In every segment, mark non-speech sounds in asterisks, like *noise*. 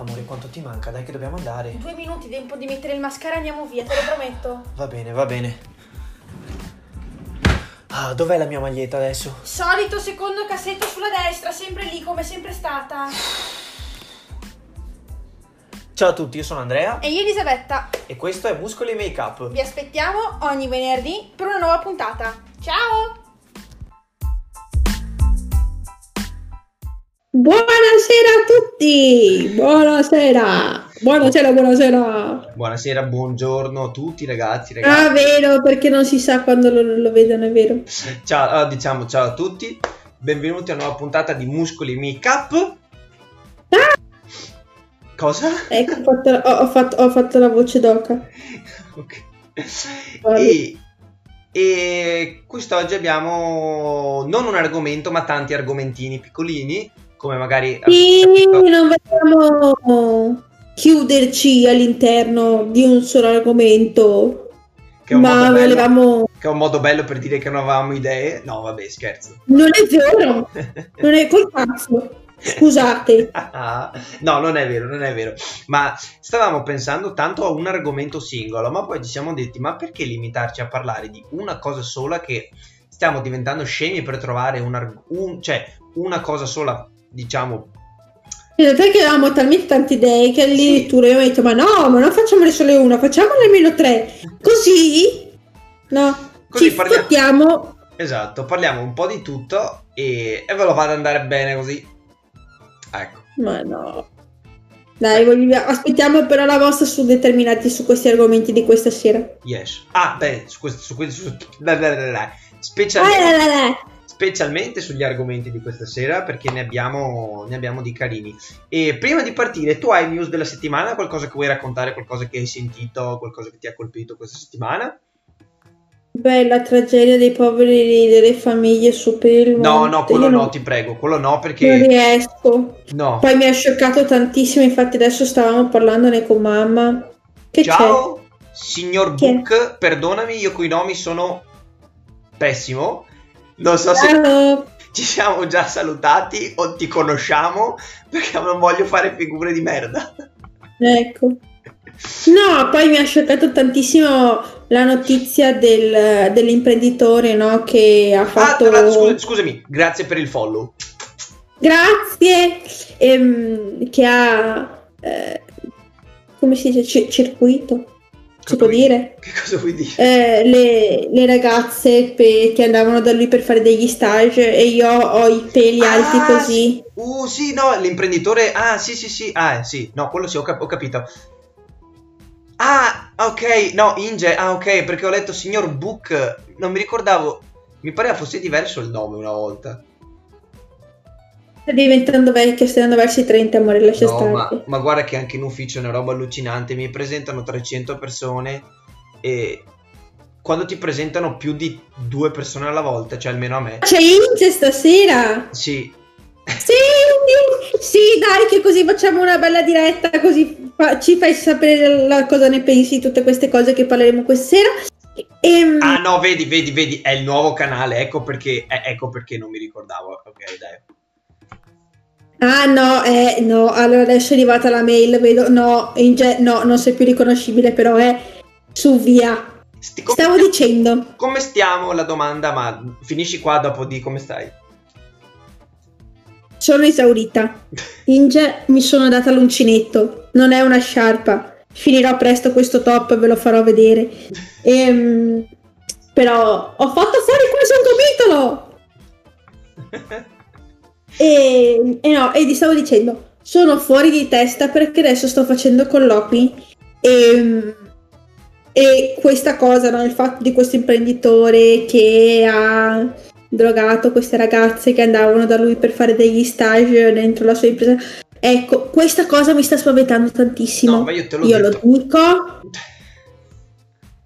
Amore, quanto ti manca? Dai che dobbiamo andare. Due minuti, tempo di mettere il mascara, andiamo via, te lo prometto. Va bene, va bene. Ah, dov'è la mia maglietta adesso? Solito secondo cassetto sulla destra, sempre lì come sempre stata. Ciao a tutti, io sono Andrea E io Elisabetta, e questo è Muscoli Make Up. vi aspettiamo ogni venerdì per una nuova puntata. Ciao! Buonasera a tutti! Buonasera! Buonasera, buonasera! Buonasera, buongiorno a tutti ragazzi, ragazzi. Ah, vero, perché non si sa quando lo, lo vedono, è vero. Ciao, allora, diciamo ciao a tutti. Benvenuti a una nuova puntata di Muscoli Make Up. Cosa? Ecco, ho fatto, ho, ho fatto, ho fatto la voce d'oca. *laughs* Ok. Vabbè. E, e quest'oggi abbiamo non un argomento, ma tanti argomentini piccolini, come magari Sì, non vogliamo chiuderci all'interno di un solo argomento, che è un ma bello- volevamo... che è un modo bello per dire che non avevamo idee. No, vabbè, scherzo. Non è vero, *laughs* non è col cazzo. Scusate. *laughs* No, non è vero, non è vero. Ma stavamo pensando tanto a un argomento singolo, ma poi ci siamo detti, ma perché limitarci a parlare di una cosa sola che stiamo diventando scemi per trovare un, arg- un- cioè, una cosa sola, diciamo. In realtà che avevamo talmente tante idee che addirittura io ho detto ma no, ma non facciamone solo una, facciamone almeno tre. Così, no, Così ci parliamo- fottiamo. Esatto, parliamo un po' di tutto e, e ve lo vado ad andare bene così. Ecco. Ma no. Dai, voglio- aspettiamo però la vostra su determinati su questi argomenti di questa sera. Yes. Ah, beh, su questo, su questo, su- Specialmente. Specialmente sugli argomenti di questa sera perché ne abbiamo, ne abbiamo di carini. E prima di partire, tu hai news della settimana? Qualcosa che vuoi raccontare? Qualcosa che hai sentito? Qualcosa che ti ha colpito questa settimana? Beh, la tragedia dei poveri delle famiglie su per il No, monte. no, quello Io no, non- ti prego, quello no Non perché... riesco. No. Poi mi ha scioccato tantissimo, infatti adesso stavamo parlandone con mamma. Che Ciao, signor Chi è? Book, perdonami, io coi nomi sono pessimo. Non so c'è? se Ciao. ci siamo già salutati o ti conosciamo perché non voglio fare figure di merda. Ecco. No, poi mi ha scioccato tantissimo la notizia del- dell'imprenditore, no, che ha Ah, fatto... tra l'altro, scusa- scusami, grazie per il follow. Grazie! Ehm, che ha... eh, come si dice? Ci- circuito? Si può vuoi- dire? Che cosa vuoi dire? Eh, le, le ragazze pe- che andavano da lui per fare degli stage e io ho i peli alti Ah, così. Uh, sì, no, l'imprenditore. Ah, sì, sì, sì. Ah, sì, no, quello sì, ho, cap- ho capito. Ah, ok, no, Inge, ah, ok, perché ho letto signor Book. Non mi ricordavo. Mi pareva fosse diverso il nome una volta. Sta diventando vecchia, stai andando verso i 30, amore, lascia No, stare. ma, ma guarda che anche in ufficio è una roba allucinante. Mi presentano 300 persone e quando ti presentano più di due persone alla volta, cioè almeno a me. C'è Inge stasera! Sì, Sì, sì, dai, che così facciamo una bella diretta, così fa- ci fai sapere la- cosa ne pensi di tutte queste cose che parleremo questa sera. Ehm, Ah no, vedi, vedi, vedi, è il nuovo canale, ecco perché, eh, ecco perché non mi ricordavo. Ok, dai. Ah, no, eh, no, allora adesso è arrivata la mail, vedo, no, Inge, no, non sei più riconoscibile, però è su via. Sti- come, Stavo dicendo, come stiamo la domanda, ma finisci qua dopo di come stai. sono esaurita. Inge, mi sono data l'uncinetto, non è una sciarpa. Finirò presto questo top, ve lo farò vedere. Ehm, però ho fatto fuori questo gomitolo! *laughs* E, e no, e ti stavo dicendo, sono fuori di testa perché adesso sto facendo colloqui e, e questa cosa, no, il fatto di questo imprenditore che ha drogato queste ragazze che andavano da lui per fare degli stage dentro la sua impresa. Ecco, questa cosa mi sta spaventando tantissimo. No, ma io te l'ho Io lo detto. dico,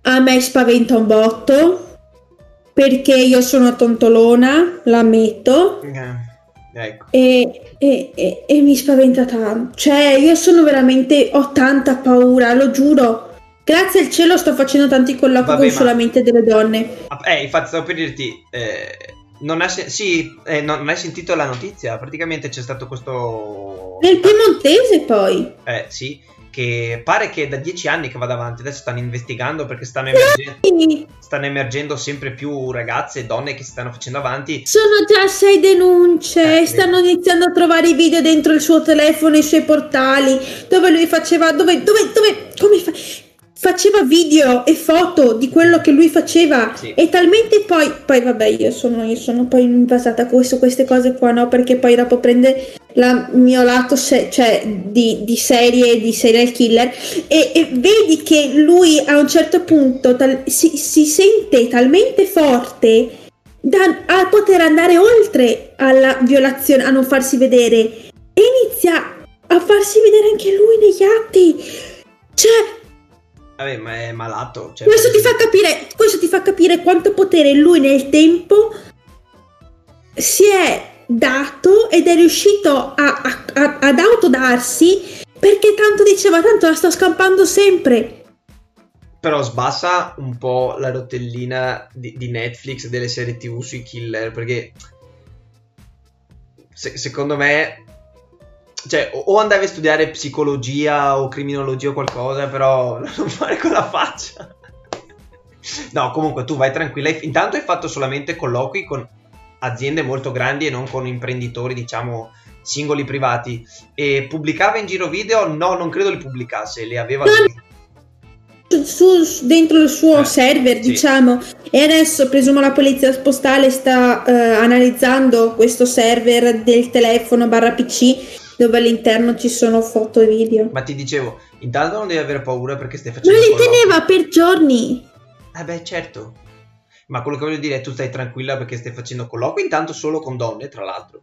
a me spaventa un botto perché io sono tontolona, l'ammetto. Eh, ecco. E, e- e- e mi spaventa tanto. Cioè, io sono veramente. Ho tanta paura, lo giuro. Grazie al cielo sto facendo tanti colloqui Vabbè, con ma- solamente delle donne. Eh, infatti stavo per dirti, eh, Non hai, se- sì, eh, non, non hai sentito la notizia? Praticamente c'è stato questo... Nel piemontese poi. Eh, sì, che pare che è da dieci anni che vada avanti, adesso stanno investigando perché stanno emergendo, Sì, stanno emergendo sempre più ragazze e donne che si stanno facendo avanti. Sono già sei denunce, Eh, stanno iniziando a trovare i video dentro il suo telefono, i suoi portali, dove lui faceva, dove, dove, dove, come fa- faceva video e foto di quello che lui faceva Sì. e talmente poi, poi vabbè io sono, io sono poi co- su queste cose qua, no? Perché poi dopo prende il mio lato se- cioè, di, di serie, di serial killer e, e vedi che lui a un certo punto tal- si, si sente talmente forte da a poter andare oltre alla violazione, a non farsi vedere e inizia a farsi vedere anche lui negli atti. Cioè, Vabbè, ma è malato. Cioè, questo ti fa capire, questo ti fa capire quanto potere lui nel tempo si è dato ed è riuscito a- a- a- ad autodarsi perché tanto diceva tanto la sto scampando sempre. Però sbassa un po' la rotellina di, di Netflix delle serie TV sui killer, perché se- secondo me cioè o andavi a studiare psicologia o criminologia o qualcosa, però *laughs* non fare con la faccia. No, comunque tu vai tranquilla. Intanto hai fatto solamente colloqui con aziende molto grandi e non con imprenditori, diciamo, singoli privati. E pubblicava in giro video? No, non credo li pubblicasse, li aveva su- su- dentro il suo Eh, server, sì. diciamo, e adesso presumo la polizia postale sta eh, analizzando questo server del telefono barra PC dove all'interno ci sono foto e video. Ma ti dicevo, intanto non devi avere paura perché stai Ma facendo li colloqui. teneva per giorni. Eh beh, certo. Ma quello che voglio dire è tu stai tranquilla perché stai facendo colloqui, intanto solo con donne, tra l'altro.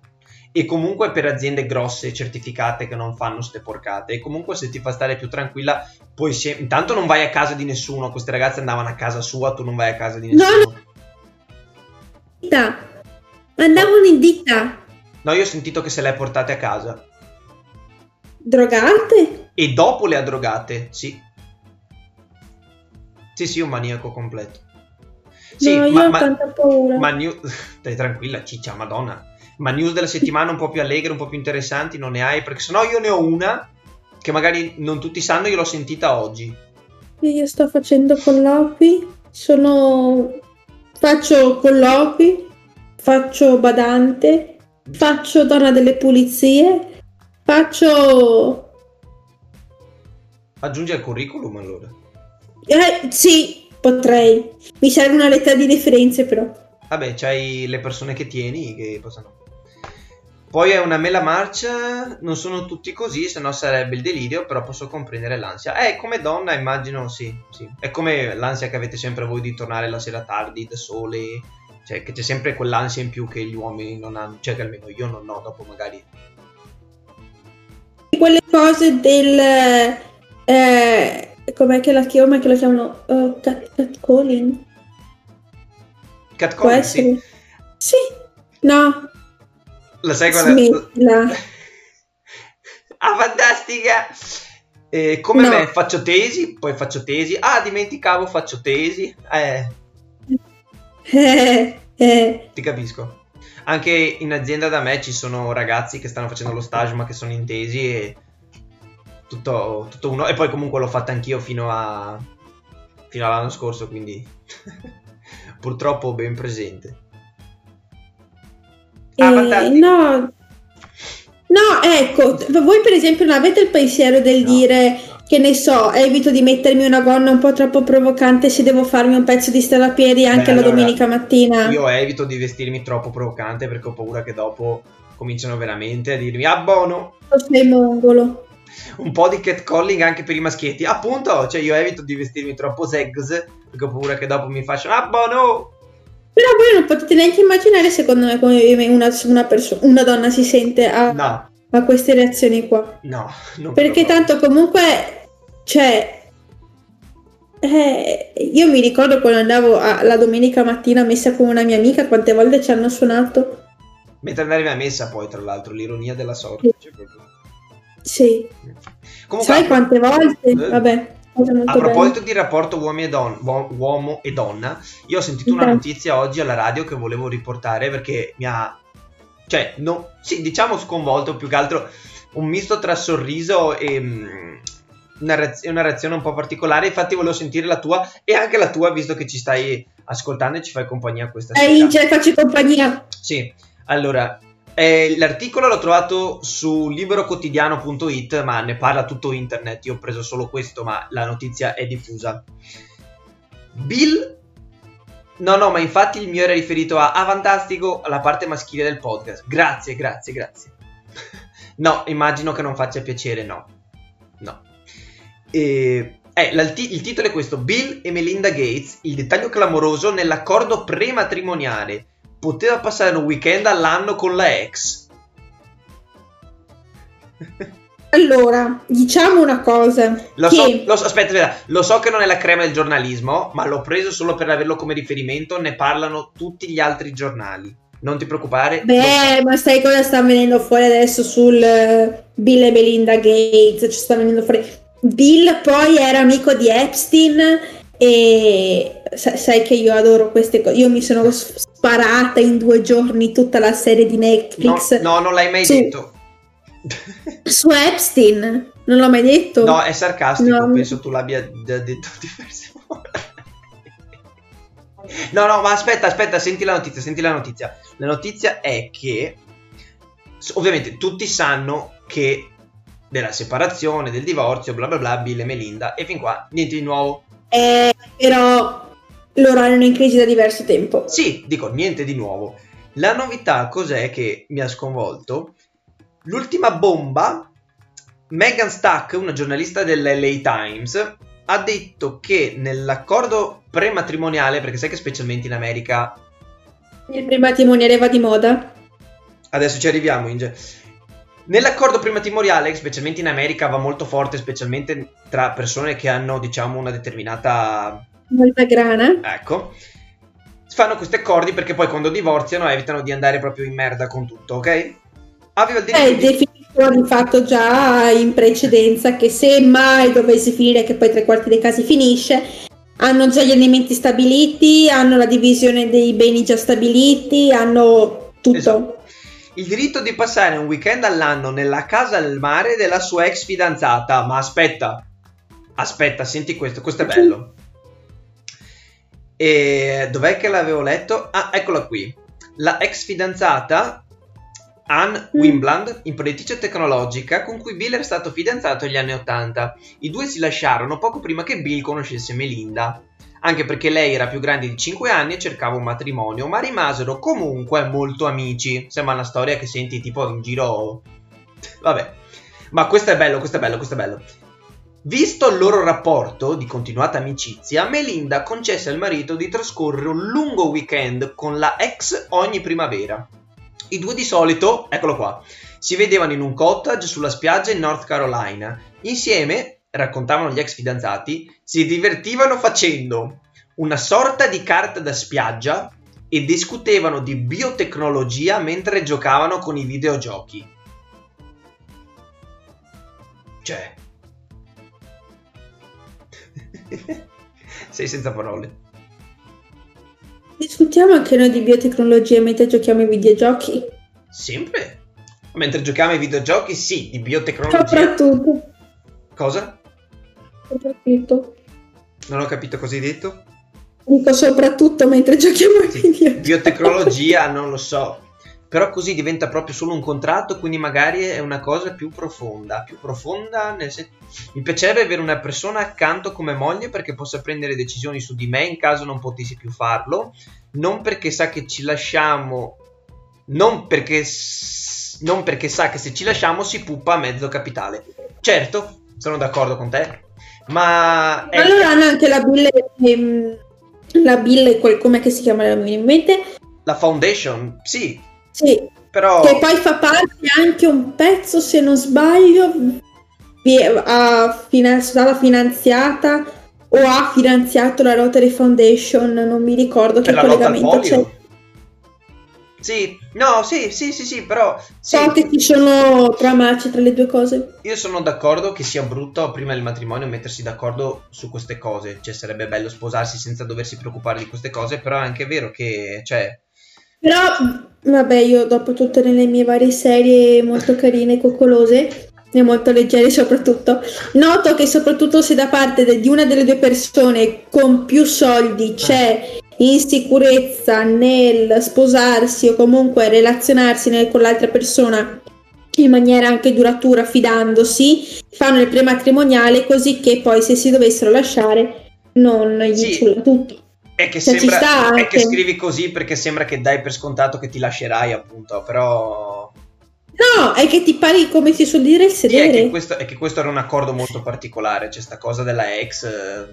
E comunque per aziende grosse, certificate, che non fanno ste porcate. E comunque se ti fa stare più tranquilla, poi se... intanto non vai a casa di nessuno. Queste ragazze andavano a casa sua, tu non vai a casa di No, nessuno. Ditta. Andavano in ditta. No, io ho sentito che se le hai portate a casa. Drogate? E dopo le ha drogate, sì. Sì, sì, un maniaco completo. Sì, no, io ma, ho ma- tanta paura. Ma news... Stai tranquilla, ciccia, madonna. Ma news della settimana un po' più allegre, un po' più interessanti non ne hai? Perché sennò io ne ho una che magari non tutti sanno, io l'ho sentita oggi. Io sto facendo colloqui, sono... faccio colloqui, faccio badante, faccio donna delle pulizie, faccio... Aggiungi al curriculum allora. Eh, sì, potrei. Mi serve una lettera di referenze però. Vabbè, c'hai le persone che tieni che possono... Poi è una mela marcia, non sono tutti così, se no sarebbe il delirio, però posso comprendere l'ansia. Eh, come donna immagino, sì, sì. È come l'ansia che avete sempre voi di tornare la sera tardi, da sole, cioè che c'è sempre quell'ansia in più che gli uomini non hanno, cioè che almeno io non ho, dopo magari... Quelle cose del... Eh, com'è che la chiamano? Che lo chiamano? Uh, cat, catcalling? Catcalling, sì. Sì. No, La sai qual è? *laughs* Ah, fantastica! Eh, come No. me, faccio tesi, poi faccio tesi. Ah, dimenticavo, faccio tesi. Eh, Eh, eh. ti capisco. Anche in azienda da me ci sono ragazzi che stanno facendo lo stage ma che sono in tesi e tutto, tutto uno. E poi comunque l'ho fatta anch'io fino a fino all'anno scorso, quindi *laughs* purtroppo ben presente. Ah, Eh, no, no, ecco, voi per esempio non avete il pensiero del No, dire no. che ne so, evito di mettermi una gonna un po' troppo provocante se devo farmi un pezzo di stella a piedi anche Beh, la allora, domenica mattina. Io evito di vestirmi troppo provocante perché ho paura che dopo cominciano veramente a dirmi ah bono Sei mongolo. Un po' di catcalling anche per i maschietti appunto cioè io evito di vestirmi troppo sex perché ho paura che dopo mi facciano ah bono Però voi non potete neanche immaginare secondo me come una, una, perso- una donna si sente a, no a queste reazioni qua. no non Perché proprio. tanto comunque, cioè, eh, io mi ricordo quando andavo a- la domenica mattina messa con una mia amica, quante volte ci hanno suonato. mentre andavi a messa poi tra l'altro l'ironia della sorte cioè, proprio. Sì. comunque Sai quante volte? Eh, Vabbè. A proposito belle. di rapporto uomo e, don- uo- uomo e donna, io ho sentito una notizia oggi alla radio che volevo riportare perché mi ha... Cioè, no, sì, diciamo sconvolto più che altro un misto tra sorriso e mm, una, reaz- una reazione un po' particolare. Infatti volevo sentire la tua e anche la tua, visto che ci stai ascoltando e ci fai compagnia questa Eh, sera. Inge, facci compagnia. Sì, allora, eh, l'articolo l'ho trovato su liberoquotidiano.it, ma ne parla tutto internet. Io ho preso solo questo, ma la notizia è diffusa. Bill. No, no, ma infatti il mio era riferito a. Ah, fantastico, alla parte maschile del podcast. Grazie, grazie, grazie. *laughs* no, immagino che non faccia piacere, no. No. E. Eh, il titolo è questo: Bill e Melinda Gates, il dettaglio clamoroso nell'accordo prematrimoniale. Poteva passare un weekend all'anno con la ex. Allora, diciamo una cosa. Lo che so, lo so- aspetta, aspetta, lo so che non è la crema del giornalismo, ma l'ho preso solo per averlo come riferimento. Ne parlano tutti gli altri giornali. Non ti preoccupare. lo Beh, so. ma sai cosa sta venendo fuori adesso sul eh, Bill e Melinda Gates? Ci sta venendo fuori. Bill poi era amico di Epstein e sa- sai che io adoro queste cose. Io mi sono sparata in due giorni tutta la serie di No, Netflix no, non l'hai mai Su- detto. su Epstein. Non l'ho mai detto. No, è sarcastico, No. penso tu l'abbia già detto diverse volte. No, no, ma aspetta, aspetta, senti la notizia, senti la notizia. La notizia è che ovviamente tutti sanno che della separazione, del divorzio, bla bla bla, Bill e Melinda e fin qua niente di nuovo. Eh, però loro erano in crisi da diverso tempo. Sì, dico niente di nuovo. La novità cos'è che mi ha sconvolto? L'ultima bomba, Megan Stack, una giornalista dell'LA Times, ha detto che nell'accordo prematrimoniale, perché sai che specialmente in America, Il prematrimoniale va di moda. adesso ci arriviamo Inge, nell'accordo prematrimoniale, specialmente in America, va molto forte, specialmente tra persone che hanno, diciamo, una determinata Molta grana. Ecco. Fanno questi accordi perché poi quando divorziano evitano di andare proprio in merda con tutto, ok? Aveva il È diritto di... definito di fatto già in precedenza che se mai dovesse finire, che poi tre quarti dei casi finisce, hanno già gli elementi stabiliti, hanno la divisione dei beni già stabiliti, hanno tutto. Esatto. il diritto di passare un weekend all'anno nella casa al mare della sua ex fidanzata. Ma aspetta, aspetta, senti questo, questo è bello. E dov'è che l'avevo letto? Ah, eccola qui. La ex fidanzata Anne Mm. Wimbland, imprenditrice tecnologica con cui Bill era stato fidanzato negli anni 80. I due si lasciarono poco prima che Bill conoscesse Melinda, anche perché lei era più grande di 5 anni e cercava un matrimonio, ma rimasero comunque molto amici. Sembra una storia che senti tipo in giro... Vabbè, ma questo è bello, questo è bello, questo è bello. Visto il loro rapporto di continuata amicizia, Melinda concesse al marito di trascorrere un lungo weekend con la ex ogni primavera. I due di solito, eccolo qua, si vedevano in un cottage sulla spiaggia in North Carolina. Insieme, raccontavano gli ex fidanzati, si divertivano facendo una sorta di carta da spiaggia e discutevano di biotecnologia mentre giocavano con i videogiochi. Cioè... Sei senza parole. Discutiamo anche noi di biotecnologia mentre giochiamo ai videogiochi. Sempre? Mentre giochiamo ai videogiochi, sì, di biotecnologia. Soprattutto. Cosa? Soprattutto. Non ho capito cosa hai detto. Dico soprattutto mentre giochiamo ai Sì, videogiochi. biotecnologia non lo so. Però così diventa proprio solo un contratto, quindi magari è una cosa più profonda. Più profonda nel senso... Mi piacerebbe avere una persona accanto come moglie perché possa prendere decisioni su di me in caso non potessi più farlo. Non perché sa che ci lasciamo... Non perché... Non perché sa che se ci lasciamo si puppa a mezzo capitale. Certo, sono d'accordo con te. Ma... è- Allora hanno anche la Bill ehm, la Bill e quel che si chiama non mi viene in mente La foundation, sì, sì però... che poi fa parte anche un pezzo se non sbaglio ha fina- è stata finanziata o ha finanziato la Rotary Foundation non mi ricordo che al collegamento c'è. Sì, no, sì, sì, sì, sì, però sì, So che ci sono tramarci tra le due cose. io sono d'accordo che sia brutto prima del matrimonio mettersi d'accordo su queste cose, cioè sarebbe bello sposarsi senza doversi preoccupare di queste cose, però è anche vero che, cioè, Però, vabbè, io dopo tutte le mie varie serie molto carine e coccolose, e molto leggere soprattutto, noto che soprattutto se da parte de- di una delle due persone con più soldi c'è insicurezza nel sposarsi o comunque relazionarsi nel- con l'altra persona in maniera anche duratura, fidandosi, fanno il prematrimoniale così che poi se si dovessero lasciare non gli Sì. tutto. È che, Cioè, ci sembra, è che scrivi così perché sembra che dai per scontato che ti lascerai, appunto, però... No, è che ti pari come si suol dire il Sì, è sedere. che, questo, è che questo era un accordo molto particolare, c'è sta cosa della ex, eh,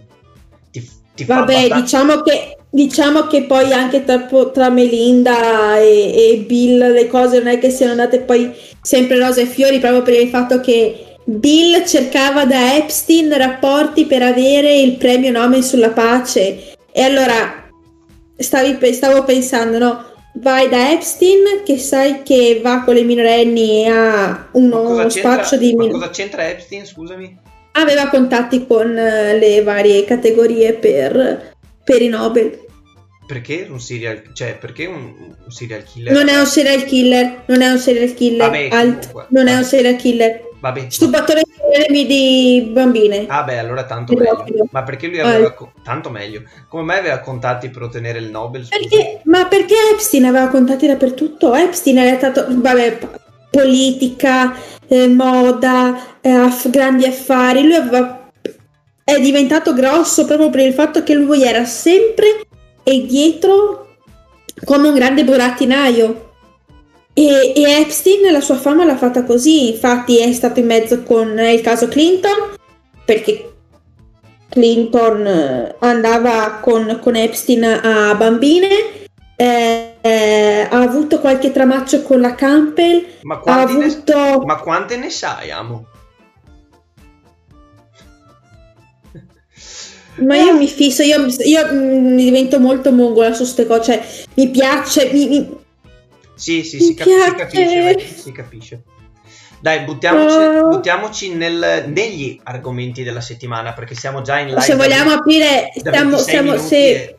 ti, ti fa Vabbè, diciamo che, diciamo che poi anche tra, tra Melinda e, e Bill le cose non è che siano andate poi sempre rose e fiori proprio per il fatto che Bill cercava da Epstein rapporti per avere il premio Nobel sulla pace e allora stavi stavo pensando, no? Vai da Epstein che sai che va con le minorenni e ha uno spaccio di... ma min- cosa c'entra Epstein, scusami? aveva contatti con eh, le varie categorie per, per i Nobel. Perché un serial, cioè, perché un, un serial killer? Non è un serial killer, non è un serial killer, Vabbè, alt, non è un serial killer. Vabbè. Stupratore di di bambine. Ah beh, allora tanto meglio. Ma perché lui aveva... co- tanto meglio. Come mai aveva contatti per ottenere il Nobel? Perché, ma perché Epstein aveva contatti dappertutto? Epstein era stato, vabbè, politica, eh, moda, eh, aff- grandi affari. Lui aveva, è diventato grosso proprio per il fatto che lui era sempre e dietro come un grande burattinaio. E, e Epstein la sua fama l'ha fatta così, infatti è stato in mezzo con il caso Clinton, perché Clinton eh, andava con, con Epstein a bambine, eh, eh, ha avuto qualche tramaccio con la Campbell, Ma ha quanti, ne... avuto... Ma quante ne sai, amo? Ma io mi fisso, io, io, mm, mi divento molto mongola su ste cose, cioè mi piace, mi- mi, Sì, sì, si, capi- si capisce, si capisce. Dai, buttiamoci, Oh. buttiamoci nel- negli argomenti della settimana perché siamo già in live. se vogliamo aprire, stiamo, 26 stiamo- minuti se, e-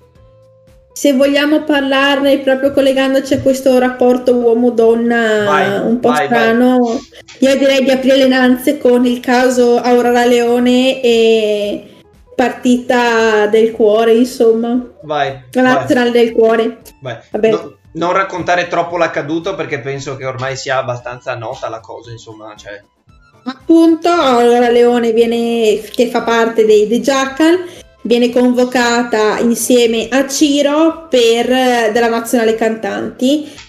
se vogliamo parlarne proprio collegandoci a questo rapporto uomo-donna Vai, un po' vai, strano, io direi di aprire le nanze con il caso Aurora Leone e partita del cuore, insomma, Vai, la vai, nazionale del cuore. vai. Vabbè. No- non raccontare troppo l'accaduto perché penso che ormai sia abbastanza nota la cosa, insomma, cioè... Appunto, Aurora Leone viene, che fa parte dei The Jackal, viene convocata insieme a Ciro per, eh, della Nazionale Cantanti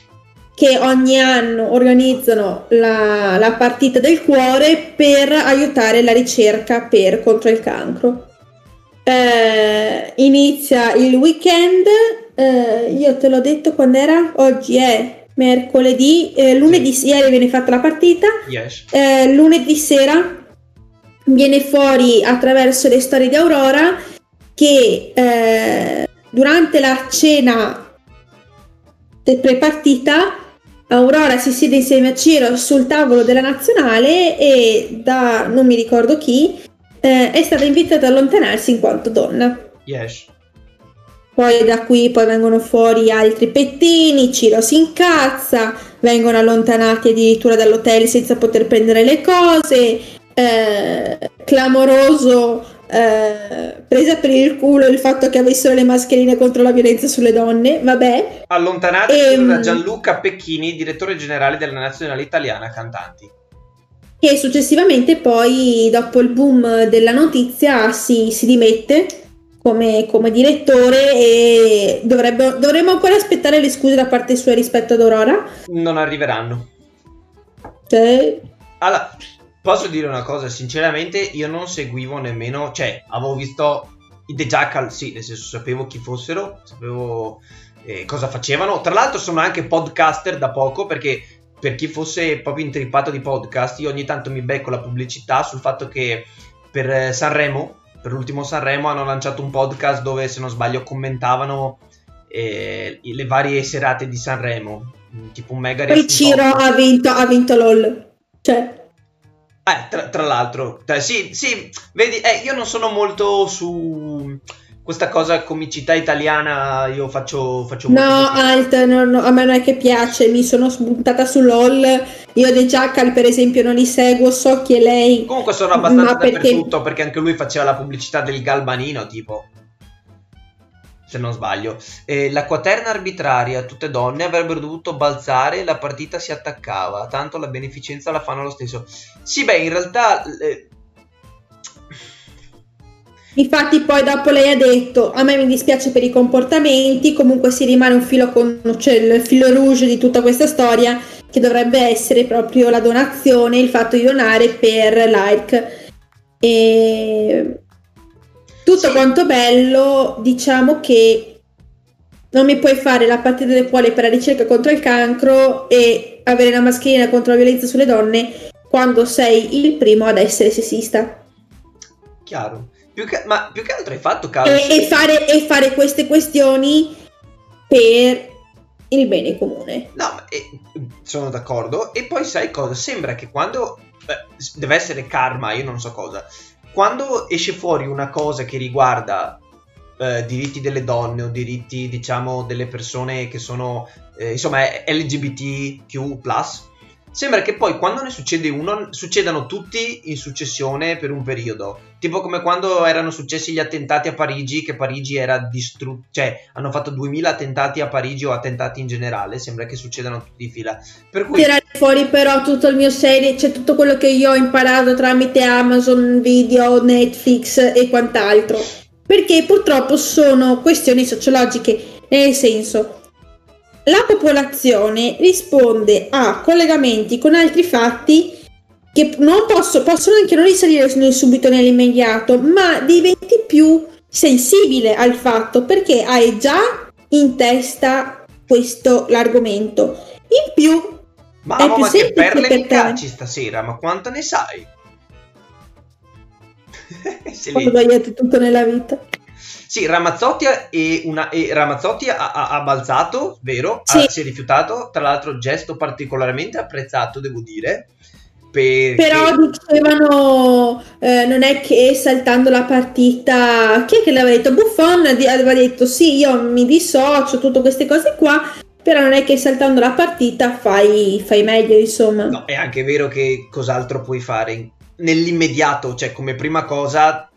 che ogni anno organizzano la, la partita del cuore per aiutare la ricerca per, contro il cancro. Eh, inizia il weekend, eh, io te l'ho detto quando era, oggi è mercoledì, eh, lunedì ieri viene fatta la partita, Yes. eh, lunedì sera viene fuori attraverso le storie di Aurora che eh, durante la cena del pre-partita Aurora si siede insieme a Ciro sul tavolo della nazionale e da non mi ricordo chi eh, è stata invitata ad allontanarsi in quanto donna. Yes. Poi da qui poi vengono fuori altri pettini, Ciro si incazza, vengono allontanati addirittura dall'hotel senza poter prendere le cose, eh, clamoroso, eh, presa per il culo il fatto che avessero le mascherine contro la violenza sulle donne, vabbè. Allontanati Ehm. da Gianluca Pecchini, direttore generale della Nazionale Italiana Cantanti. E successivamente poi, dopo il boom della notizia, si, si dimette come, come direttore e dovrebbe- dovremmo ancora aspettare le scuse da parte sua rispetto ad Aurora. Non arriveranno. Cioè, Allora, posso dire una cosa, sinceramente io non seguivo nemmeno, cioè avevo visto i The Jackal, sì, nel senso sapevo chi fossero, sapevo eh, cosa facevano. Tra l'altro sono anche podcaster da poco perché per chi fosse proprio intrippato di podcast, io ogni tanto mi becco la pubblicità sul fatto che per eh, Sanremo, per l'ultimo Sanremo hanno lanciato un podcast dove se non sbaglio commentavano eh, le varie serate di Sanremo. Tipo un mega Poi Ciro ha vinto, ha vinto LOL. Cioè, Eh, tra, tra l'altro, eh, sì, sì, vedi, eh, io non sono molto su questa cosa comicità italiana, io faccio, faccio no. Alt, no, no, a me non è che piace, mi sono spuntata su LOL. Io De Jackal, per esempio, non li seguo, so chi è lei. Comunque sono abbastanza perché- dappertutto perché anche lui faceva la pubblicità del galbanino, tipo. Se non sbaglio. E la quaterna arbitraria, tutte donne, avrebbero dovuto balzare e la partita si attaccava. Tanto la beneficenza la fanno lo stesso. Sì, beh, in realtà. eh, Infatti, poi dopo lei ha detto: A me mi dispiace per i comportamenti. Comunque, si rimane un filo con cioè il filo rouge di tutta questa storia, che dovrebbe essere proprio la donazione, il fatto di donare per like. E tutto Sì. quanto bello, diciamo che non mi puoi fare la partita del cuore per la ricerca contro il cancro e avere una mascherina contro la violenza sulle donne quando sei il primo ad essere sessista. chiaro. Più che- ma più che altro hai fatto caso. E, e fare, e fare queste questioni per il bene comune. No, ma, eh, sono d'accordo. E poi sai cosa? Sembra che quando... eh, deve essere karma, io non so cosa. Quando esce fuori una cosa che riguarda eh, diritti delle donne o diritti, diciamo, delle persone che sono, eh, insomma, LGBTQ+, sembra che poi quando ne succede uno, succedano tutti in successione per un periodo. Tipo come quando erano successi gli attentati a Parigi, che Parigi era distrutta, cioè hanno fatto 2000 attentati a Parigi o attentati in generale, sembra che succedano tutti di fila. Per cui Tirare fuori però tutto il mio serie, cioè tutto quello che io ho imparato tramite Amazon Video, Netflix e quant'altro. Perché purtroppo sono questioni sociologiche, nel senso la popolazione risponde a collegamenti con altri fatti che non posso, possono anche non risalire subito nell'immediato, ma diventi più sensibile al fatto perché hai già in testa questo l'argomento. In più Mamma, È più ma semplice perle per mi te. cacci stasera, ma quanta ne sai? *laughs* Ho sbagliato tutto nella vita. Sì, Ramazzotti, e una- e Ramazzotti ha, ha- ha balzato, vero? Sì. Ha- si è rifiutato, tra l'altro gesto particolarmente apprezzato, devo dire. Perché... Però dicevano, eh, non è che saltando la partita, chi è che l'aveva detto? Buffon aveva detto sì, io mi dissocio, tutte queste cose qua, però non è che saltando la partita fai, fai meglio, insomma. No, è anche vero che cos'altro puoi fare nell'immediato, cioè come prima cosa,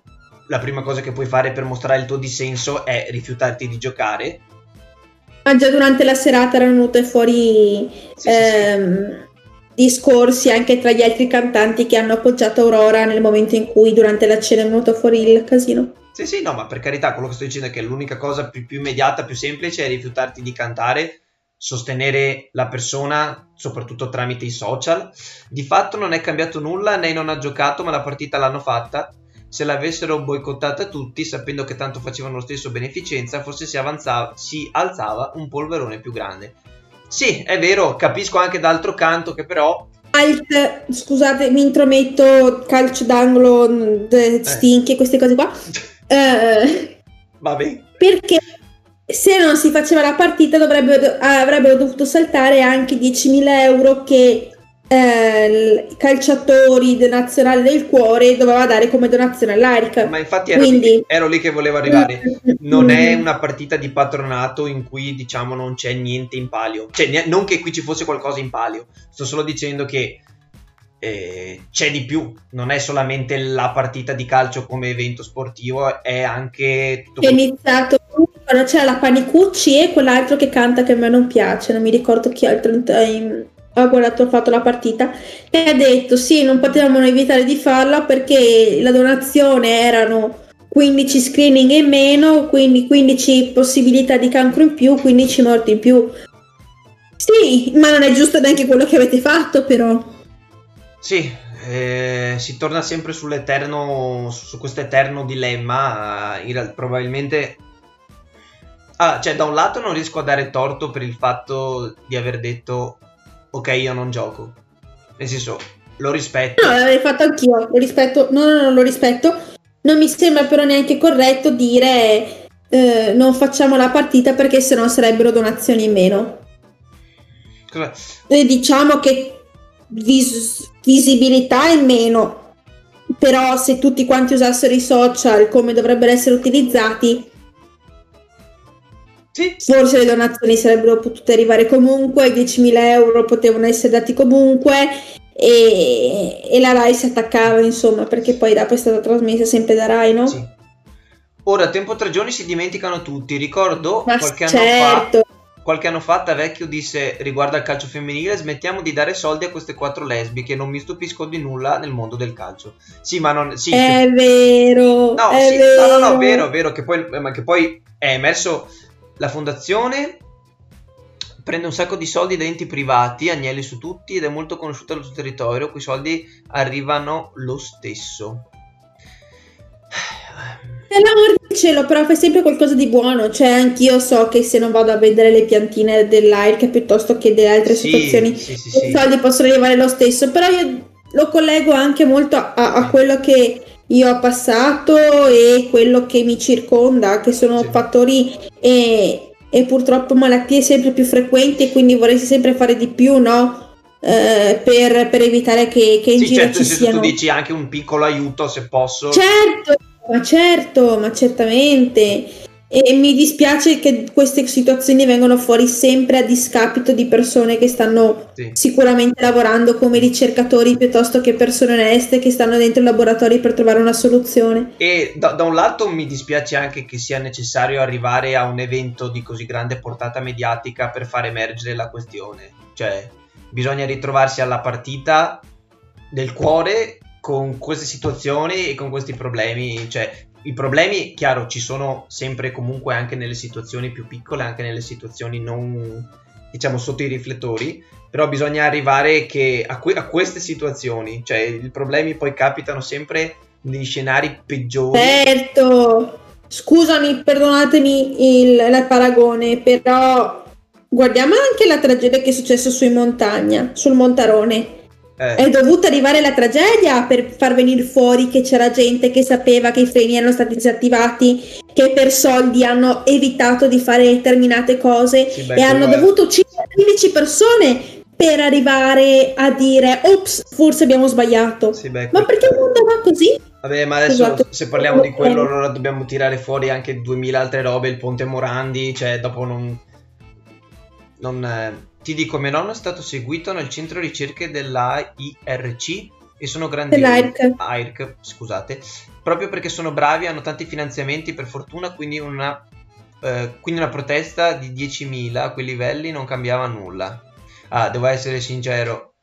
la prima cosa che puoi fare per mostrare il tuo dissenso è rifiutarti di giocare. Ma già durante la serata erano venute fuori Sì, sì, sì. ehm, discorsi anche tra gli altri cantanti che hanno appoggiato Aurora nel momento in cui durante la cena è venuto fuori il casino. Sì, sì, no, ma per carità, quello che sto dicendo è che l'unica cosa più, più immediata, più semplice è rifiutarti di cantare, sostenere la persona, soprattutto tramite i social. Di fatto non è cambiato nulla, lei non ha giocato, ma la partita l'hanno fatta. Se l'avessero boicottata tutti, sapendo che tanto facevano lo stesso beneficenza, forse si, avanzava, si alzava un polverone più grande. Sì, è vero, capisco anche d'altro canto che però Alt, scusate, mi intrometto, calcio d'angolo, de- stinchi, queste cose qua. Eh, Vabbè, perché se non si faceva la partita dovrebbero, avrebbero dovuto saltare anche 10.000 euro che eh, i calciatori del nazionale del cuore doveva dare come donazione all'Arica. ma infatti ero, Quindi- lì, ero lì che volevo arrivare. non è Mm. una partita di patronato in cui diciamo non c'è niente in palio. Cioè, ne- non che qui ci fosse qualcosa in palio, sto solo dicendo che eh, c'è di più. Non è solamente la partita di calcio come evento sportivo, è anche tutto è iniziato quando c'era la Panicucci e quell'altro che canta che a me non piace, non mi ricordo chi altro in- ha guardato, ha fatto la partita, e ha detto sì, non potevamo evitare di farla perché la donazione erano 15 screening in meno, quindi 15 possibilità di cancro in più, 15 morti in più. Sì, ma non è giusto neanche quello che avete fatto però. Sì, eh, si torna sempre sull'eterno, su questo eterno dilemma. eh, probabilmente. Ah, cioè, da un lato non riesco a dare torto per il fatto di aver detto ok, io non gioco. Nel senso, lo rispetto. No, l'avrei fatto anch'io, lo rispetto, no, no, no, lo rispetto. Non mi sembra però neanche corretto dire eh, non facciamo la partita perché sennò sarebbero donazioni in meno. Cosa- E diciamo che vis- visibilità è meno, però se tutti quanti usassero i social come dovrebbero essere utilizzati, Sì, forse le donazioni sarebbero potute arrivare comunque, i 10.000 euro potevano essere dati comunque e, e la Rai si attaccava insomma perché poi dopo è stata trasmessa sempre da Rai, no? sì. Ora, tempo tre giorni si dimenticano tutti. Ricordo Ma qualche anno certo, fa. Qualche anno fa Vecchio disse riguardo al calcio femminile smettiamo di dare soldi a queste quattro lesbiche, non mi stupisco di nulla nel mondo del calcio. Sì, ma non... Sì, è vero, No, è sì, vero. no, no, no, vero, vero, che poi, ma che poi è emerso la fondazione prende un sacco di soldi da enti privati, agnelli su tutti, ed è molto conosciuta sul suo territorio, quei soldi arrivano lo stesso. Per l'amor del cielo, però fai sempre qualcosa di buono. Cioè, anch'io so che se non vado a vedere le piantine dell'AIRC piuttosto che delle altre Sì, situazioni, sì, sì, i soldi possono arrivare lo stesso. Però io lo collego anche molto a, a quello che io ho passato e quello che mi circonda, che sono Sì. fattori e, e purtroppo malattie sempre più frequenti, quindi vorresti sempre fare di più, no? Eh, per, per evitare che, che in Sì, giro certo, ci siano tu dici anche un piccolo aiuto se posso. Certo, ma certo, ma certamente. E mi dispiace che queste situazioni vengano fuori sempre a discapito di persone che stanno Sì. sicuramente lavorando come ricercatori piuttosto che persone oneste che stanno dentro i laboratori per trovare una soluzione. E da, da un lato mi dispiace anche che sia necessario arrivare a un evento di così grande portata mediatica per far emergere la questione. Cioè, bisogna ritrovarsi alla partita del cuore con queste situazioni e con questi problemi. Cioè, i problemi, chiaro, ci sono sempre e comunque anche nelle situazioni più piccole, anche nelle situazioni non, diciamo, sotto i riflettori. Però bisogna arrivare a, que- a queste situazioni, cioè i problemi poi capitano sempre negli scenari peggiori. Certo, scusami, perdonatemi il, il paragone, però guardiamo anche la tragedia che è successa su in montagna, sul Montarone. Eh, È dovuta arrivare la tragedia per far venire fuori che c'era gente che sapeva che i freni erano stati disattivati, che per soldi hanno evitato di fare determinate cose sì, beh, e hanno è- dovuto uccidere 15 persone per arrivare a dire ops, forse abbiamo sbagliato. sì, beh, Ma perché il mondo va così? Vabbè, ma adesso Esatto. se parliamo di quello, allora dobbiamo tirare fuori anche 2000 altre robe. Il Ponte Morandi, cioè, dopo non. Non eh, ti dico, mio nonno è stato seguito nel centro ricerche della IRC e sono grandiosi. Dell'AIRC. AIRC, scusate, proprio perché sono bravi, hanno tanti finanziamenti per fortuna, quindi una, eh, quindi una protesta di 10.000 a quei livelli non cambiava nulla. Ah, devo essere sincero.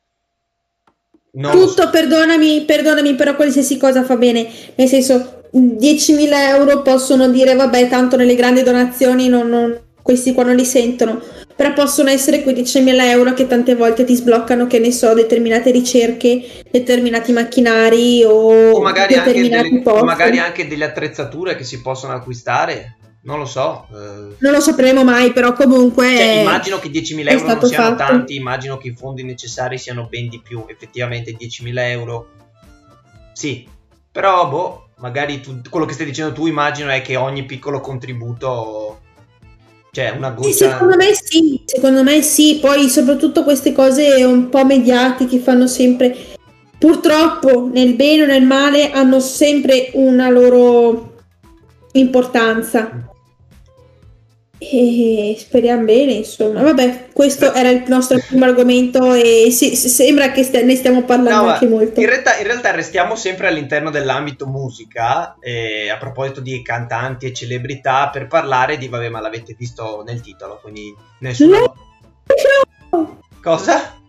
Non lo so. Tutto, perdonami, perdonami, però qualsiasi cosa fa bene. Nel senso, 10.000 euro possono dire, vabbè, tanto nelle grandi donazioni non, non- questi qua non li sentono. Però possono essere quei 10.000 euro che tante volte ti sbloccano, che ne so, determinate ricerche, determinati macchinari o, o magari, anche determinati delle, posti. magari anche delle attrezzature che si possono acquistare. Non lo so. eh. Non lo sapremo mai, però comunque... Cioè, immagino che 10.000 è euro non siano fatto. tanti, immagino che i fondi necessari siano ben di più. Effettivamente 10.000 euro. Sì, però boh, magari tu- quello che stai dicendo tu immagino è che ogni piccolo contributo, cioè una Sì, goccia... secondo me sì, secondo me sì, poi soprattutto queste cose un po' mediatiche fanno sempre, purtroppo nel bene o nel male hanno sempre una loro importanza. E speriamo bene, insomma. Vabbè, questo era il nostro primo argomento e sì, sì, sembra che st- ne stiamo parlando No, anche molto. In realtà, in realtà restiamo sempre all'interno dell'ambito musica, eh, a proposito di cantanti e celebrità, per parlare di, vabbè, ma l'avete visto nel titolo, quindi nessuno... No. Cosa?